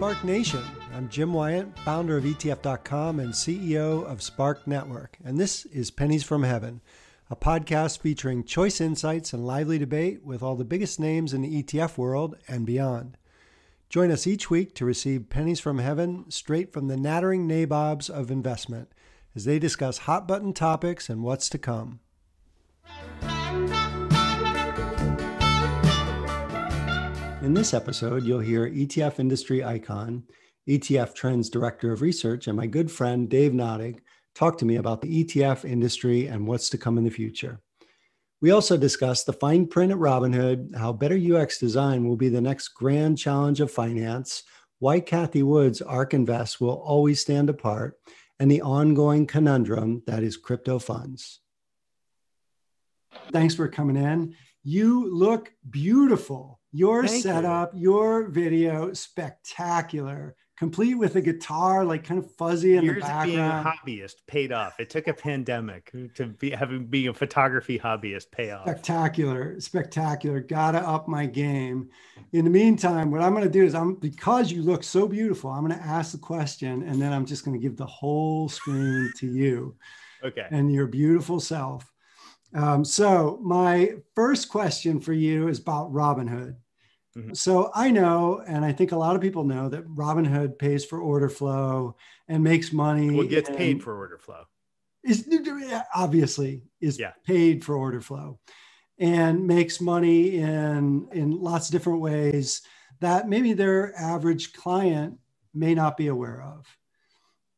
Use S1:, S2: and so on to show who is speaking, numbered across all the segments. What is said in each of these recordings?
S1: Spark Nation. I'm Jim Wiandt, founder of ETF.com and CEO of Spark Network. And this is Pennies from Heaven, a podcast featuring choice insights and lively debate with all the biggest names in the ETF world and beyond. Join us each week to receive pennies from heaven straight from the nattering nabobs of investment as they discuss hot button topics and what's to come. In this episode, you'll hear ETF industry icon, ETF Trends Director of Research, and my good friend Dave Nadig talk to me about the ETF industry and what's to come in the future. We also discuss the fine print at Robinhood, how better UX design will be the next grand challenge of finance, why Cathie Wood's ARK Invest will always stand apart, and the ongoing conundrum that is crypto funds. Thanks for coming in. You look beautiful. Your Thank setup, you. your video, spectacular. Complete with a guitar, like kind of fuzzy in
S2: Years
S1: the background.
S2: Of being a hobbyist paid off. It took a pandemic to be having being a photography hobbyist pay off.
S1: Spectacular, spectacular. Gotta up my game. In the meantime, what I'm going to do is I'm because you look so beautiful. I'm going to ask the question, and then I'm just going to give the whole screen to you.
S2: Okay.
S1: And your beautiful self. Um, so, my first question for you is about Robinhood. Mm-hmm. So, I know, and I think a lot of people know that Robinhood pays for order flow and makes money.
S2: Well, gets paid for order flow.
S1: Is obviously is yeah. paid for order flow and makes money in in lots of different ways that maybe their average client may not be aware of.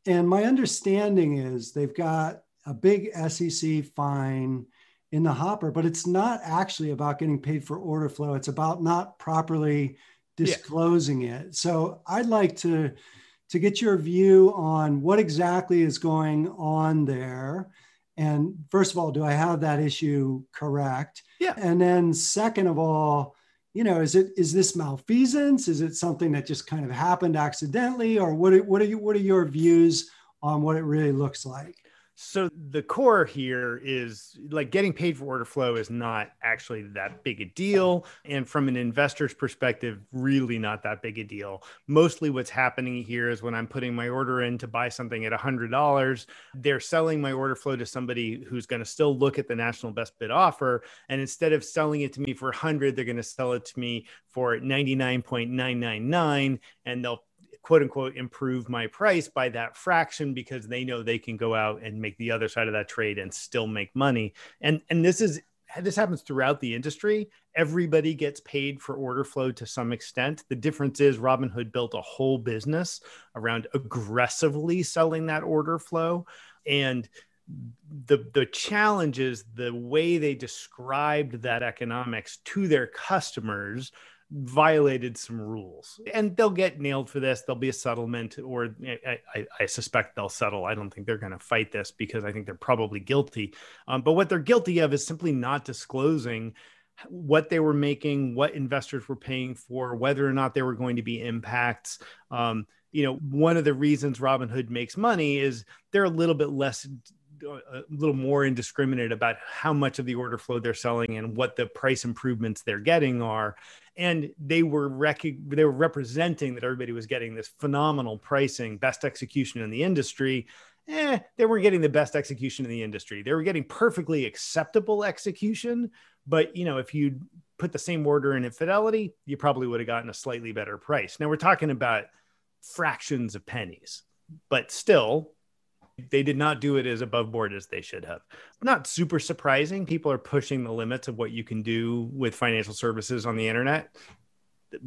S1: And my understanding is they've got a big SEC fine in the hopper, but it's not actually about getting paid for order flow. It's about not properly disclosing yeah. it. So I'd like to to get your view on what exactly is going on there. And first of all, do I have that issue correct?
S2: Yeah.
S1: And then second of all, you know, is it is this malfeasance? Is it something that just kind of happened accidentally, or what? Are, what are you? What are your views on what it really looks like?
S2: So the core here is like getting paid for order flow is not actually that big a deal. And from an investor's perspective, really not that big a deal. Mostly what's happening here is when I'm putting my order in to buy something at $100, they're selling my order flow to somebody who's going to still look at the national best bid offer. And instead of selling it to me for 100, they're going to sell it to me for 99.999 and they'll quote unquote improve my price by that fraction because they know they can go out and make the other side of that trade and still make money. And and this is this happens throughout the industry. Everybody gets paid for order flow to some extent. The difference is Robinhood built a whole business around aggressively selling that order flow and the the challenge is the way they described that economics to their customers violated some rules. And they'll get nailed for this. There'll be a settlement or i, I, I suspect they'll settle. I don't think they're going to fight this because i think they're probably guilty. Um, but what they're guilty of is simply not disclosing what they were making what investors were paying for whether or not there were going to be impacts. Um, you know one of the reasons robinhood makes money is they're a little bit less a little more indiscriminate about how much of the order flow they're selling and what the price improvements they're getting are. And they were rec- they were representing that everybody was getting this phenomenal pricing best execution in the industry. Eh, they weren't getting the best execution in the industry. They were getting perfectly acceptable execution. But you know if you put the same order in at fidelity you probably would have gotten a slightly better price. Now we're talking about fractions of pennies. But still they did not do it as above board as they should have. Not super surprising. People are pushing the limits of what you can do with financial services on the internet.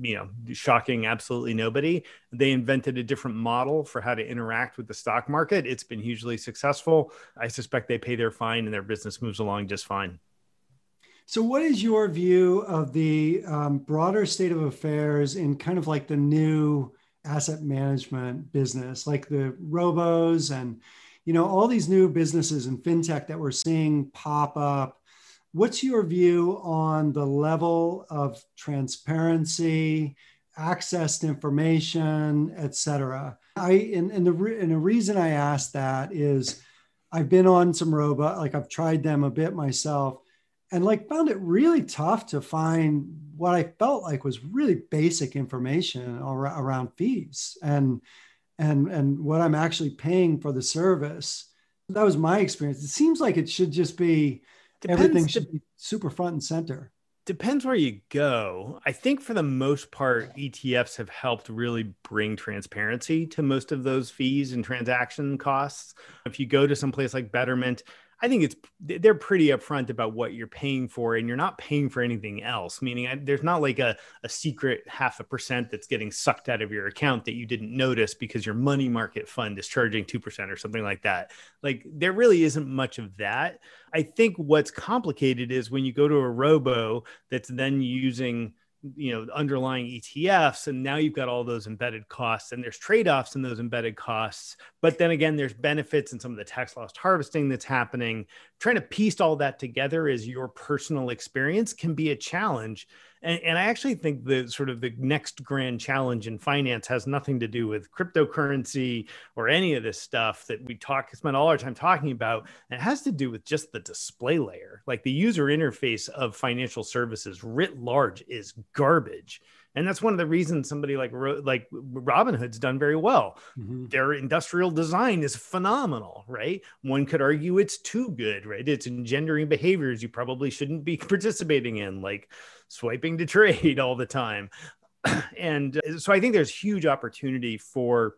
S2: You know, shocking absolutely nobody. They invented a different model for how to interact with the stock market. It's been hugely successful. I suspect they pay their fine and their business moves along just fine.
S1: So, what is your view of the um, broader state of affairs in kind of like the new asset management business, like the robos and you know all these new businesses and fintech that we're seeing pop up. What's your view on the level of transparency, access to information, et cetera? I and, and the and the reason I ask that is I've been on some robot, like I've tried them a bit myself, and like found it really tough to find what I felt like was really basic information around fees and and and what I'm actually paying for the service. That was my experience. It seems like it should just be Depends everything should be super front and center.
S2: Depends where you go. I think for the most part, ETFs have helped really bring transparency to most of those fees and transaction costs. If you go to some place like Betterment, I think it's they're pretty upfront about what you're paying for, and you're not paying for anything else. Meaning, I, there's not like a, a secret half a percent that's getting sucked out of your account that you didn't notice because your money market fund is charging two percent or something like that. Like there really isn't much of that. I think what's complicated is when you go to a robo that's then using you know underlying ETFs and now you've got all those embedded costs and there's trade-offs in those embedded costs. But then again there's benefits and some of the tax loss harvesting that's happening. Trying to piece all that together as your personal experience can be a challenge and, and, I actually think the sort of the next grand challenge in finance has nothing to do with cryptocurrency or any of this stuff that we talk spend all our time talking about. It has to do with just the display layer. Like the user interface of financial services writ large is garbage and that's one of the reasons somebody like like Robinhood's done very well. Mm-hmm. Their industrial design is phenomenal, right? One could argue it's too good, right? It's engendering behaviors you probably shouldn't be participating in, like swiping to trade all the time. and uh, so I think there's huge opportunity for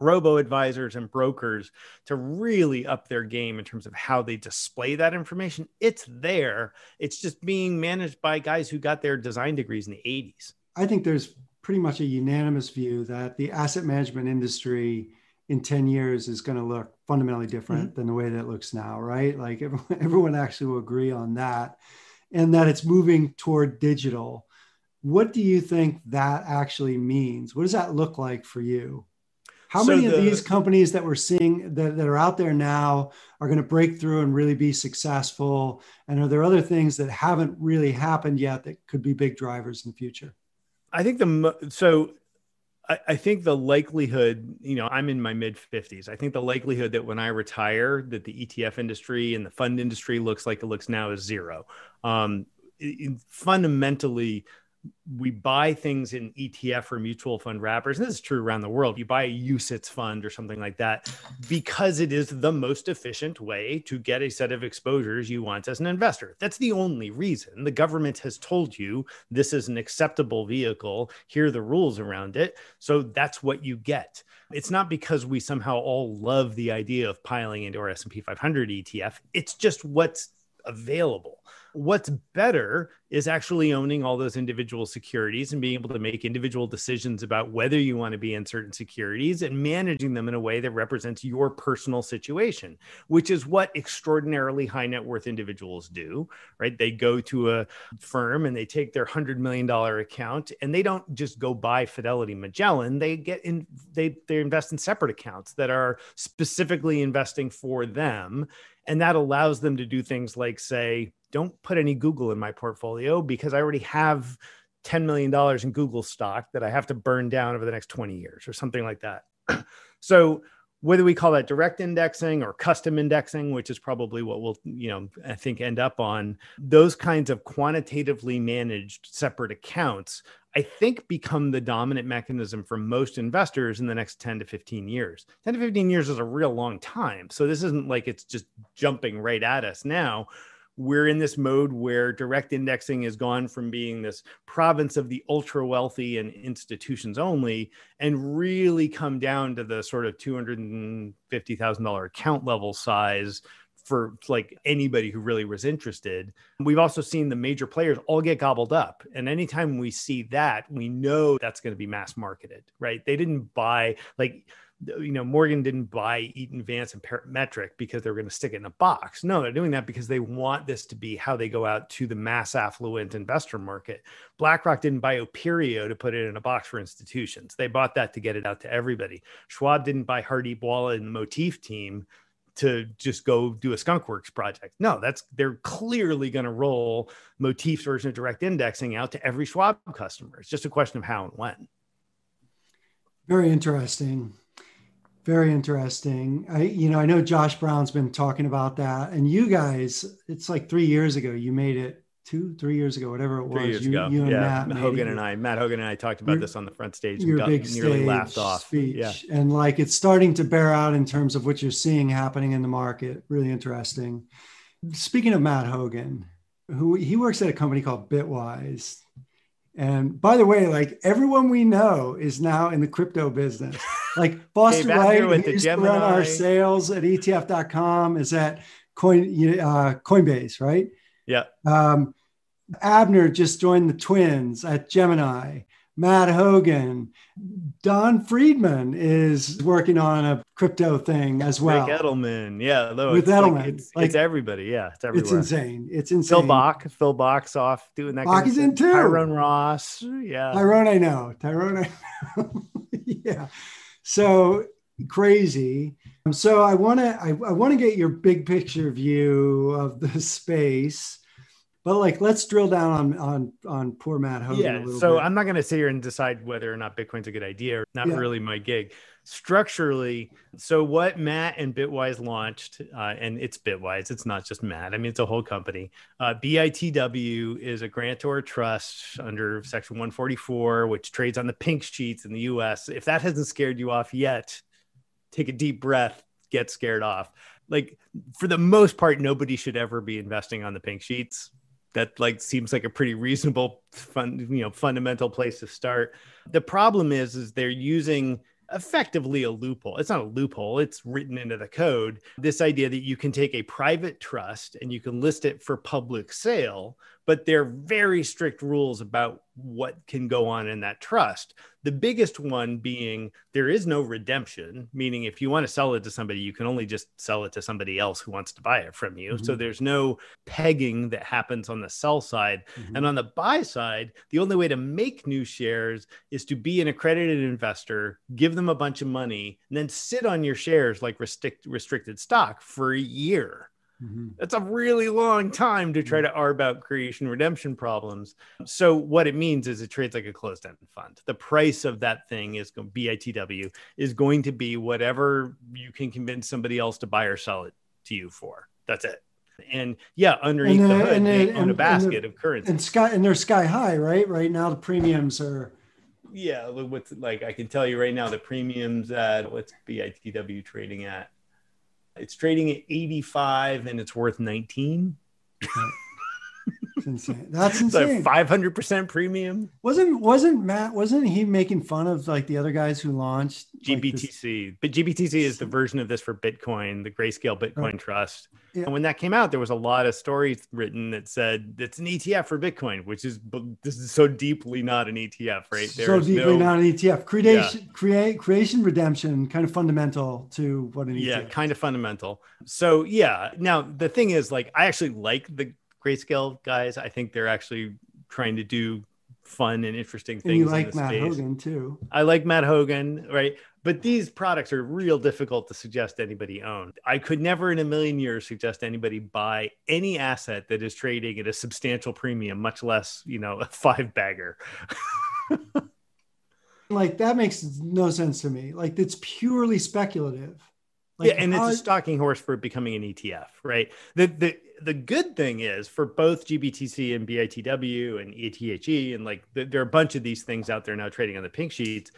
S2: robo advisors and brokers to really up their game in terms of how they display that information. It's there. It's just being managed by guys who got their design degrees in the 80s.
S1: I think there's pretty much a unanimous view that the asset management industry in 10 years is going to look fundamentally different mm-hmm. than the way that it looks now, right? Like everyone, everyone actually will agree on that, and that it's moving toward digital. What do you think that actually means? What does that look like for you? How so many the, of these companies that we're seeing that, that are out there now are going to break through and really be successful? And are there other things that haven't really happened yet that could be big drivers in the future?
S2: I think the so I, I, think the likelihood, you know, I'm in my mid 50s. I think the likelihood that when I retire, that the ETF industry and the fund industry looks like it looks now is zero. Um, it, fundamentally, we buy things in ETF or mutual fund wrappers. And this is true around the world. You buy a UCITS fund or something like that because it is the most efficient way to get a set of exposures you want as an investor. That's the only reason. The government has told you this is an acceptable vehicle. Here are the rules around it. So that's what you get. It's not because we somehow all love the idea of piling into our S&P 500 ETF. It's just what's available. What's better is actually owning all those individual securities and being able to make individual decisions about whether you want to be in certain securities and managing them in a way that represents your personal situation, which is what extraordinarily high net worth individuals do, right? They go to a firm and they take their $100 million account and they don't just go buy Fidelity Magellan. They get in, they, they invest in separate accounts that are specifically investing for them and that allows them to do things like say, don't put any Google in my portfolio because I already have $10 million in Google stock that I have to burn down over the next 20 years or something like that. so whether we call that direct indexing or custom indexing which is probably what we'll you know i think end up on those kinds of quantitatively managed separate accounts i think become the dominant mechanism for most investors in the next 10 to 15 years. 10 to 15 years is a real long time. So this isn't like it's just jumping right at us now we're in this mode where direct indexing has gone from being this province of the ultra wealthy and institutions only and really come down to the sort of $250,000 account level size for like anybody who really was interested. We've also seen the major players all get gobbled up. And anytime we see that, we know that's going to be mass marketed, right? They didn't buy like you know, Morgan didn't buy Eaton Vance and Parametric because they were going to stick it in a box. No, they're doing that because they want this to be how they go out to the mass affluent investor market. BlackRock didn't buy Aperio to put it in a box for institutions. They bought that to get it out to everybody. Schwab didn't buy Hardeep Walia and the Motif team to just go do a skunkworks project no that's they're clearly going to roll motif's version of direct indexing out to every schwab customer it's just a question of how and when
S1: very interesting very interesting. I, you know, I know Josh Brown's been talking about that, and you guys, it's like three years ago. You made it two, three years ago, whatever it was.
S2: Three years
S1: you,
S2: ago,
S1: you and
S2: yeah.
S1: Matt
S2: Hougan and I, Matt Hougan and I talked about
S1: your,
S2: this on the front stage.
S1: Your
S2: got
S1: big
S2: nearly laughed off.
S1: speech,
S2: yeah.
S1: and like it's starting to bear out in terms of what you're seeing happening in the market. Really interesting. Speaking of Matt Hougan, who he works at a company called Bitwise. And by the way, like everyone we know is now in the crypto business. Like Boston Wright, who used to run our sales at ETF.com, is at Coin uh, Coinbase, right?
S2: Yeah.
S1: Um, Abner just joined the Twins at Gemini. Matt Hougan, Don Friedman is working on a crypto thing as well.
S2: Ric Edelman, yeah,
S1: no, with Edelman,
S2: like, it's, like, it's, everybody, yeah, it's everywhere.
S1: It's insane. It's insane.
S2: Phil Bach, Phil Bach's off doing that.
S1: Bach is in too.
S2: Tyrone Ross, yeah.
S1: Tyrone, I know. Tyrone, I know. yeah. So crazy. So I want to I, I want to get your big picture view of the space but like let's drill down on on on poor Matt Hougan.
S2: Yeah. so
S1: bit.
S2: I'm not going to sit here and decide whether or not Bitcoin's a good idea. Not yeah. really my gig. Structurally, so what Matt and Bitwise launched, uh, and it's Bitwise. It's not just Matt. I mean, it's a whole company. Uh, BITW is a grantor trust under Section 144, which trades on the pink sheets in the U.S. If that hasn't scared you off yet, take a deep breath. Get scared off. Like for the most part, nobody should ever be investing on the pink sheets that like seems like a pretty reasonable fun you know fundamental place to start the problem is is they're using effectively a loophole. It's not a loophole it's written into the code. This idea that you can take a private trust and you can list it for public sale but there are very strict rules about what can go on in that trust. The biggest one being there is no redemption, meaning if you want to sell it to somebody, you can only just sell it to somebody else who wants to buy it from you. Mm-hmm. So there's no pegging that happens on the sell side. Mm-hmm. And on the buy side, the only way to make new shares is to be an accredited investor, give them a bunch of money, and then sit on your shares like restrict, restricted stock for a year. Mm-hmm. That's a really long time to try to arb out creation redemption problems. So what it means is it trades like a closed-end fund. The price of that thing is going BITW is going to be whatever you can convince somebody else to buy or sell it to you for. That's it. And yeah, underneath and, the hood, and, they own a basket of currency.
S1: And sky and they're sky high, right? Right now the premiums are
S2: yeah, what's like I can tell you right now the premiums at what's BITW trading at it's trading at 85 and it's worth 19.
S1: It's insane. That's insane.
S2: Five hundred percent premium.
S1: Wasn't wasn't Matt? Wasn't he making fun of like the other guys who launched
S2: GBTC? Like but GBTC is the version of this for Bitcoin, the Grayscale Bitcoin Trust. Yeah. And when that came out, there was a lot of stories written that said it's an ETF for Bitcoin, which is this is so deeply not an ETF, right?
S1: There's so deeply no, not an ETF. Creation, yeah. create, creation, redemption, kind of fundamental to what an ETF.
S2: Yeah, kind of fundamental. So yeah. Now the thing is, like, I actually like the grayscale guys. I think they're actually trying to do fun and interesting things. And
S1: you like Matt space. Hougan too.
S2: I like Matt Hougan, right? But these products are real difficult to suggest anybody own. I could never in a million years suggest anybody buy any asset that is trading at a substantial premium, much less, you know, a five bagger.
S1: like that makes no sense to me. Like it's purely speculative.
S2: Like, yeah, and it's a stalking horse for becoming an ETF, right? The the the good thing is for both GBTC and BITW and ETHE, and like the, there are a bunch of these things out there now trading on the pink sheets,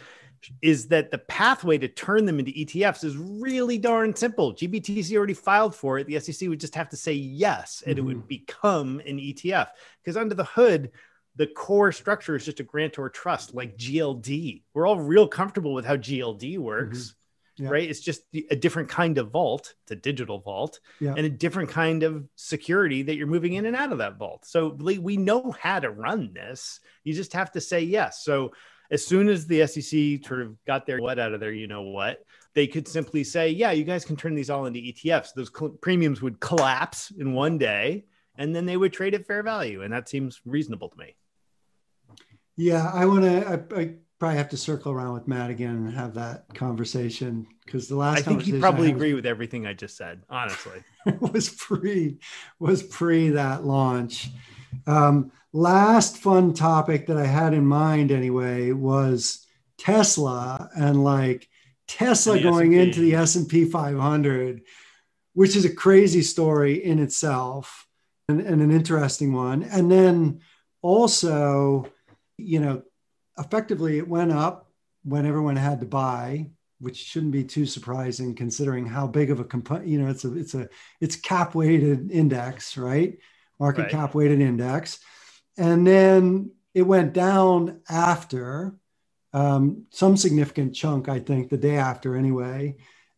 S2: is that the pathway to turn them into ETFs is really darn simple. GBTC already filed for it. The SEC would just have to say yes, and mm-hmm. it would mm-hmm. become an ETF. Because under the hood, the core structure is just a grantor trust like GLD. We're all real comfortable with how GLD works. Mm-hmm yeah. right? It's just a different kind of vault. It's a digital vault yeah. and a different kind of security that you're moving in and out of that vault. So we know how to run this. You just have to say yes. So as soon as the SEC sort of got their what out of there, you know what, they could simply say, yeah, you guys can turn these all into ETFs. Those cl- premiums would collapse in one day and then they would trade at fair value. And that seems reasonable to me.
S1: Yeah, I want to, probably have to circle around with Matt again and have that conversation because the last
S2: I think you probably agree with everything I just said. Honestly,
S1: was pre was pre that launch. Um, last fun topic that I had in mind anyway was Tesla and like Tesla going S&P. into the S&P 500, which is a crazy story in itself and, and an interesting one. And then also, you know, effectively it went up when everyone had to buy which shouldn't be too surprising considering how big of a component you know it's a it's a it's cap weighted index right? Market right. cap weighted index. And then it went down after um, some significant chunk i think the day after anyway.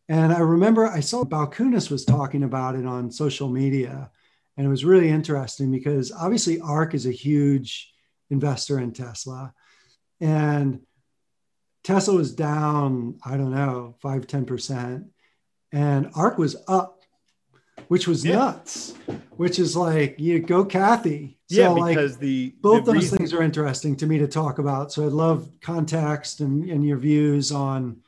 S1: And i remember i saw Balchunas was talking about it on social media. And it was really interesting because obviously ark is a huge investor in tesla and Tesla was down, I don't know, five, 10%. And ARK was up, which was yeah. nuts, which is like, you go, Cathie.
S2: So yeah, because like, the
S1: both
S2: the
S1: those reason- things are interesting to me to talk about. So I'd love context and, and your views on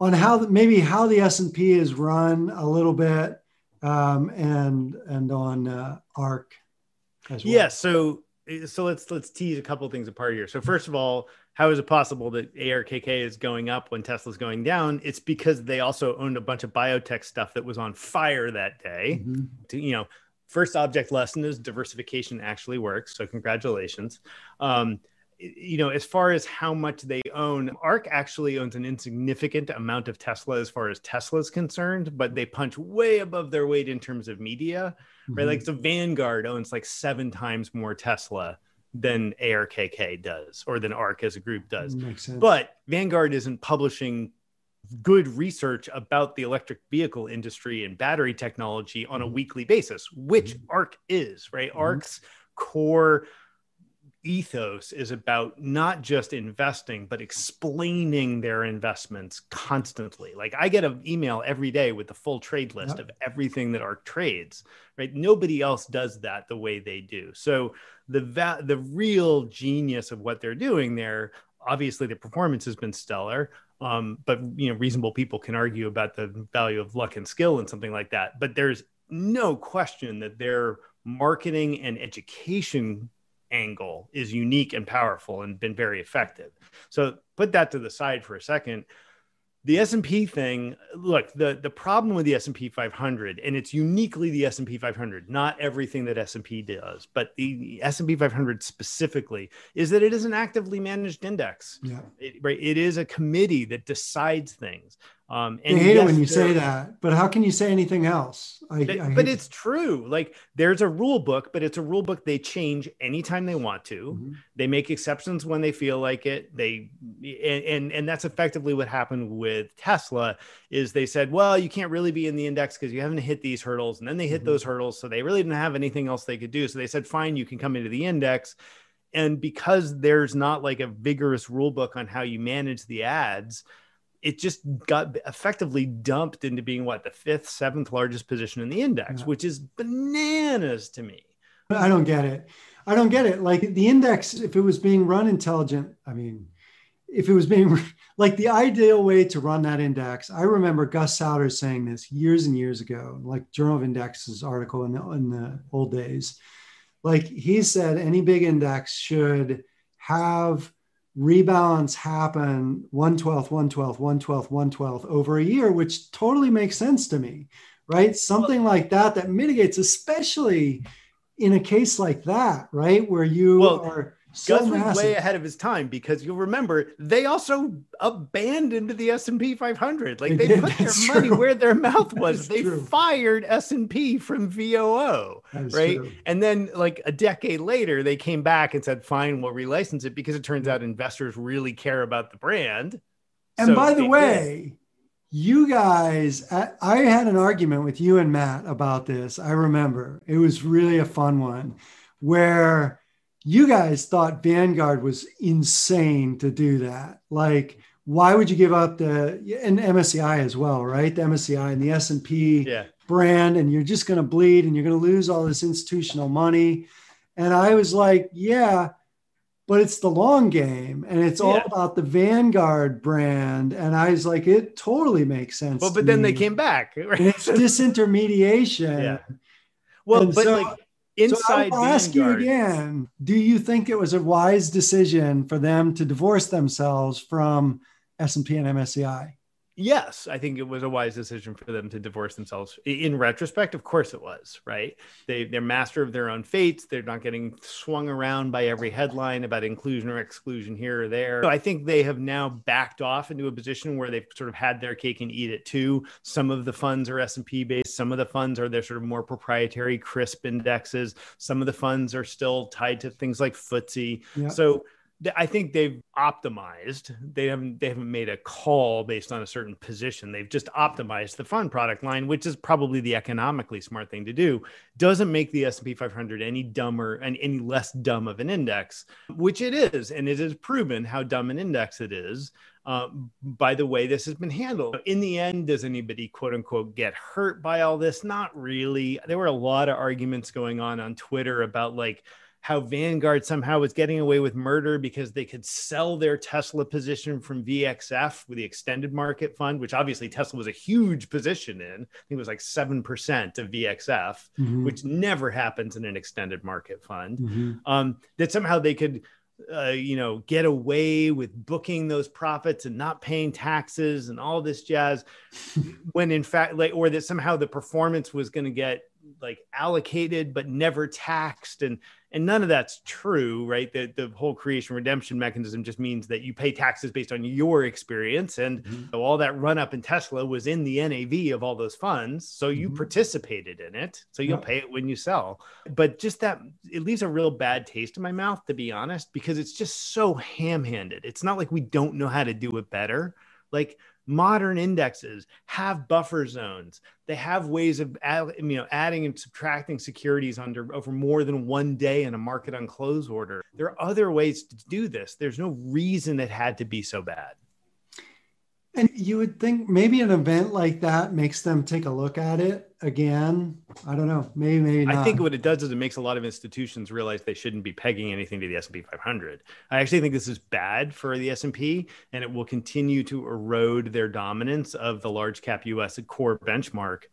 S1: on how maybe how the S and P is run a little bit, um, and and on uh, ARK
S2: as well. Yeah. So so let's let's tease a couple things apart here. So first of all, how is it possible that ARKK is going up when Tesla's going down? It's because they also owned a bunch of biotech stuff that was on fire that day. Mm-hmm. To, you know, first object lesson is diversification actually works. So congratulations. Um, you know, as far as how much they own, ARK actually owns an insignificant amount of Tesla as far as Tesla is concerned, but they punch way above their weight in terms of media, mm-hmm. right? Like so Vanguard owns like seven times more Tesla than ARKK does or than ARK as a group does. But Vanguard isn't publishing good research about the electric vehicle industry and battery technology on a mm-hmm. weekly basis, which mm-hmm. ARK is, right? Mm-hmm. ARK's core ethos is about not just investing but explaining their investments constantly. Like i get an email every day with the full trade list yep. of everything that ARK trades right? Nobody else does that the way they do. So the va- the real genius of what they're doing there obviously the performance has been stellar um, but you know reasonable people can argue about the value of luck and skill and something like that. But there's no question that their marketing and education angle is unique and powerful and been very effective. So put that to the side for a second. The S&P thing, look, the the problem with the S&P 500 and it's uniquely the S&P 500, not everything that S&P does, but the S&P 500 specifically is that it is an actively managed index. Yeah. It, right, it is a committee that decides things.
S1: Um, and I hate yes, it when you say that, but how can you say anything else? I,
S2: I but it's true. Like there's a rule book, but it's a rule book they change anytime they want to. Mm-hmm. They make exceptions when they feel like it. They and, and and that's effectively what happened with Tesla. Is they said, well, you can't really be in the index because you haven't hit these hurdles, and then they hit mm-hmm. those hurdles, so they really didn't have anything else they could do. So they said, fine, you can come into the index. And because there's not like a vigorous rule book on how you manage the ads it just got effectively dumped into being what the fifth, seventh largest position in the index, yeah. which is bananas to me.
S1: I don't get it. I don't get it. Like the index, if it was being run intelligent, I mean, if it was being like the ideal way to run that index, I remember Gus Sauter saying this years and years ago, like Journal of Indexes article in the, in the old days. Like he said, any big index should have rebalance happen 112th, 112th, 112th, 112th over a year, which totally makes sense to me, right? Something like that that mitigates, especially in a case like that, right? Where you well, are so Gus
S2: was way ahead of his time because you'll remember they also abandoned the S and P 500. Like they, they put their true. money where their mouth was. They true. fired S and P from VOO, right? True. And then like a decade later, they came back and said, "Fine, we'll relicense it," because it turns out investors really care about the brand.
S1: And so by the way. Did. You guys, I had an argument with you and Matt about this. I remember it was really a fun one where you guys thought Vanguard was insane to do that. Like, why would you give up the and MSCI as well, right? The MSCI and the S and P brand, and you're just going to bleed, and you're going to lose all this institutional money. And I was like, yeah, but it's the long game, and it's all about the Vanguard brand. And I was like, it totally makes sense.
S2: Well, but then me. they came back.
S1: Right? It's disintermediation. Yeah.
S2: Well, and but so, like inside
S1: so I'll ask you again do you think it was a wise decision for them to divorce themselves from s&p and msci
S2: yes, I think it was a wise decision for them to divorce themselves. In retrospect, of course it was, right? They they're master of their own fates. They're not getting swung around by every headline about inclusion or exclusion here or there. So I think they have now backed off into a position where they've sort of had their cake and eat it too. Some of the funds are S&P based, some of the funds are their sort of more proprietary CRSP indexes. Some of the funds are still tied to things like FTSE. Yeah. So I think they've optimized. They haven't they haven't made a call based on a certain position. They've just optimized the fund product line, which is probably the economically smart thing to do. Doesn't make the S&P 500 any dumber and any less dumb of an index, which it is, and it is proven how dumb an index it is. Uh, by the way this has been handled. In the end, does anybody quote unquote get hurt by all this? Not really. There were a lot of arguments going on on Twitter about like how Vanguard somehow was getting away with murder because they could sell their Tesla position from VXF with the extended market fund, which obviously Tesla was a huge position in. I think it was like 7% of VXF, mm-hmm. which never happens in an extended market fund. Mm-hmm. Um, that somehow they could. Uh, you know, get away with booking those profits and not paying taxes and all this jazz, when in fact, like, or that somehow the performance was going to get like allocated but never taxed, and and none of that's true right? The, the whole creation redemption mechanism just means that you pay taxes based on your experience. And mm-hmm. all that run up in tesla was in the nav of all those funds. So you mm-hmm. participated in it. So you'll yeah. pay it when you sell. But just that it leaves a real bad taste in my mouth to be honest because it's just so ham-handed. It's not like we don't know how to do it better. Like modern indexes have buffer zones. They have ways of add, you know adding and subtracting securities under over more than one day in a market on close order. There are other ways to do this. There's no reason it had to be so bad
S1: and you would think maybe an event like that makes them take a look at it again. I don't know. Maybe, maybe not.
S2: I think what it does is it makes a lot of institutions realize they shouldn't be pegging anything to the S&P 500. I actually think this is bad for the S&P and it will continue to erode their dominance of the large cap US core benchmark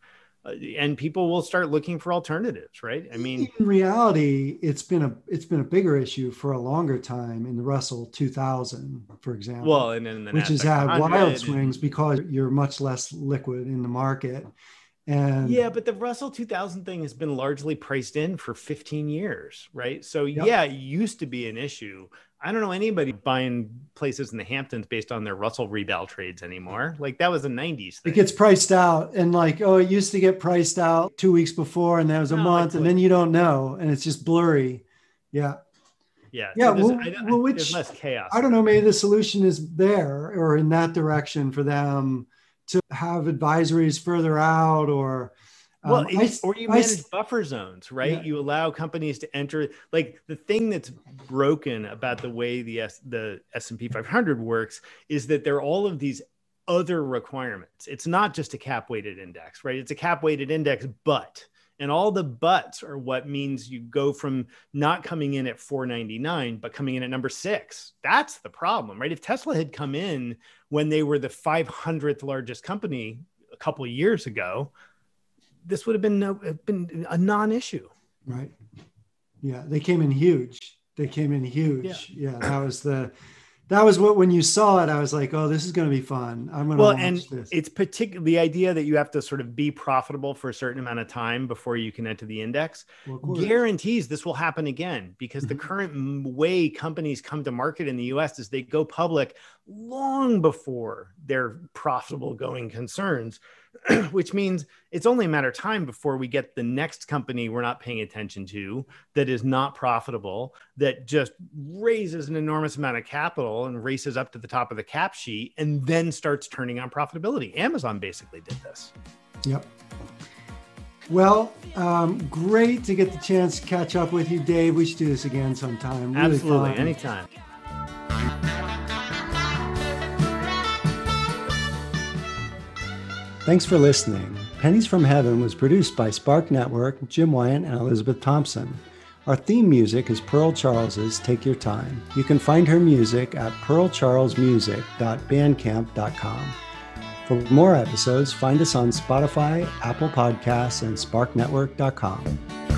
S2: and people will start looking for alternatives right? I mean
S1: in reality it's been a it's been a bigger issue for a longer time in the russell 2000 for example.
S2: Well and then
S1: which has had wild swings because you're much less liquid in the market and
S2: yeah but the russell 2000 thing has been largely priced in for 15 years right so yep. yeah it used to be an issue I don't know anybody buying places in the Hamptons based on their Russell rebel trades anymore. Like that was a 90s thing.
S1: It gets priced out and like, oh, it used to get priced out two weeks before and that was a no, month and then you don't know and it's just blurry. Yeah.
S2: Yeah.
S1: Yeah. So well, I, I, well, which, less chaos. I don't know. Maybe the solution is there or in that direction for them to have advisories further out or
S2: well, um, I, or you manage I, buffer zones, right? Yeah. You allow companies to enter. Like the thing that's broken about the way the S, the S and P 500 works is that there are all of these other requirements. It's not just a cap weighted index, right? It's a cap weighted index, but and all the buts are what means you go from not coming in at 499 but coming in at number 6 that's the problem right if tesla had come in when they were the 500th largest company a couple of years ago this would have been no, been a non-issue.
S1: Right. Yeah, they came in huge. They came in huge. Yeah, yeah that was the that was what when you saw it, I was like, oh, this is going to be fun. I'm going to well, and this.
S2: it's particularly the idea that you have to sort of be profitable for a certain amount of time before you can enter the index well, guarantees this will happen again because mm-hmm. the current way companies come to market in the U.S. is they go public long before their profitable going concerns. which means it's only a matter of time before we get the next company we're not paying attention to that is not profitable, that just raises an enormous amount of capital and races up to the top of the cap sheet and then starts turning on profitability. Amazon basically did this.
S1: Yep. Well, um, great to get the chance to catch up with you, Dave. We should do this again sometime.
S2: Really Absolutely, fun. anytime.
S1: Thanks for listening. Pennies from Heaven was produced by Spark Network, Jim Wiandt, and Elizabeth Thompson. Our theme music is Pearl Charles's Take Your Time. You can find her music at pearlcharlesmusic.bandcamp.com. For more episodes, find us on Spotify, Apple Podcasts, and sparknetwork.com.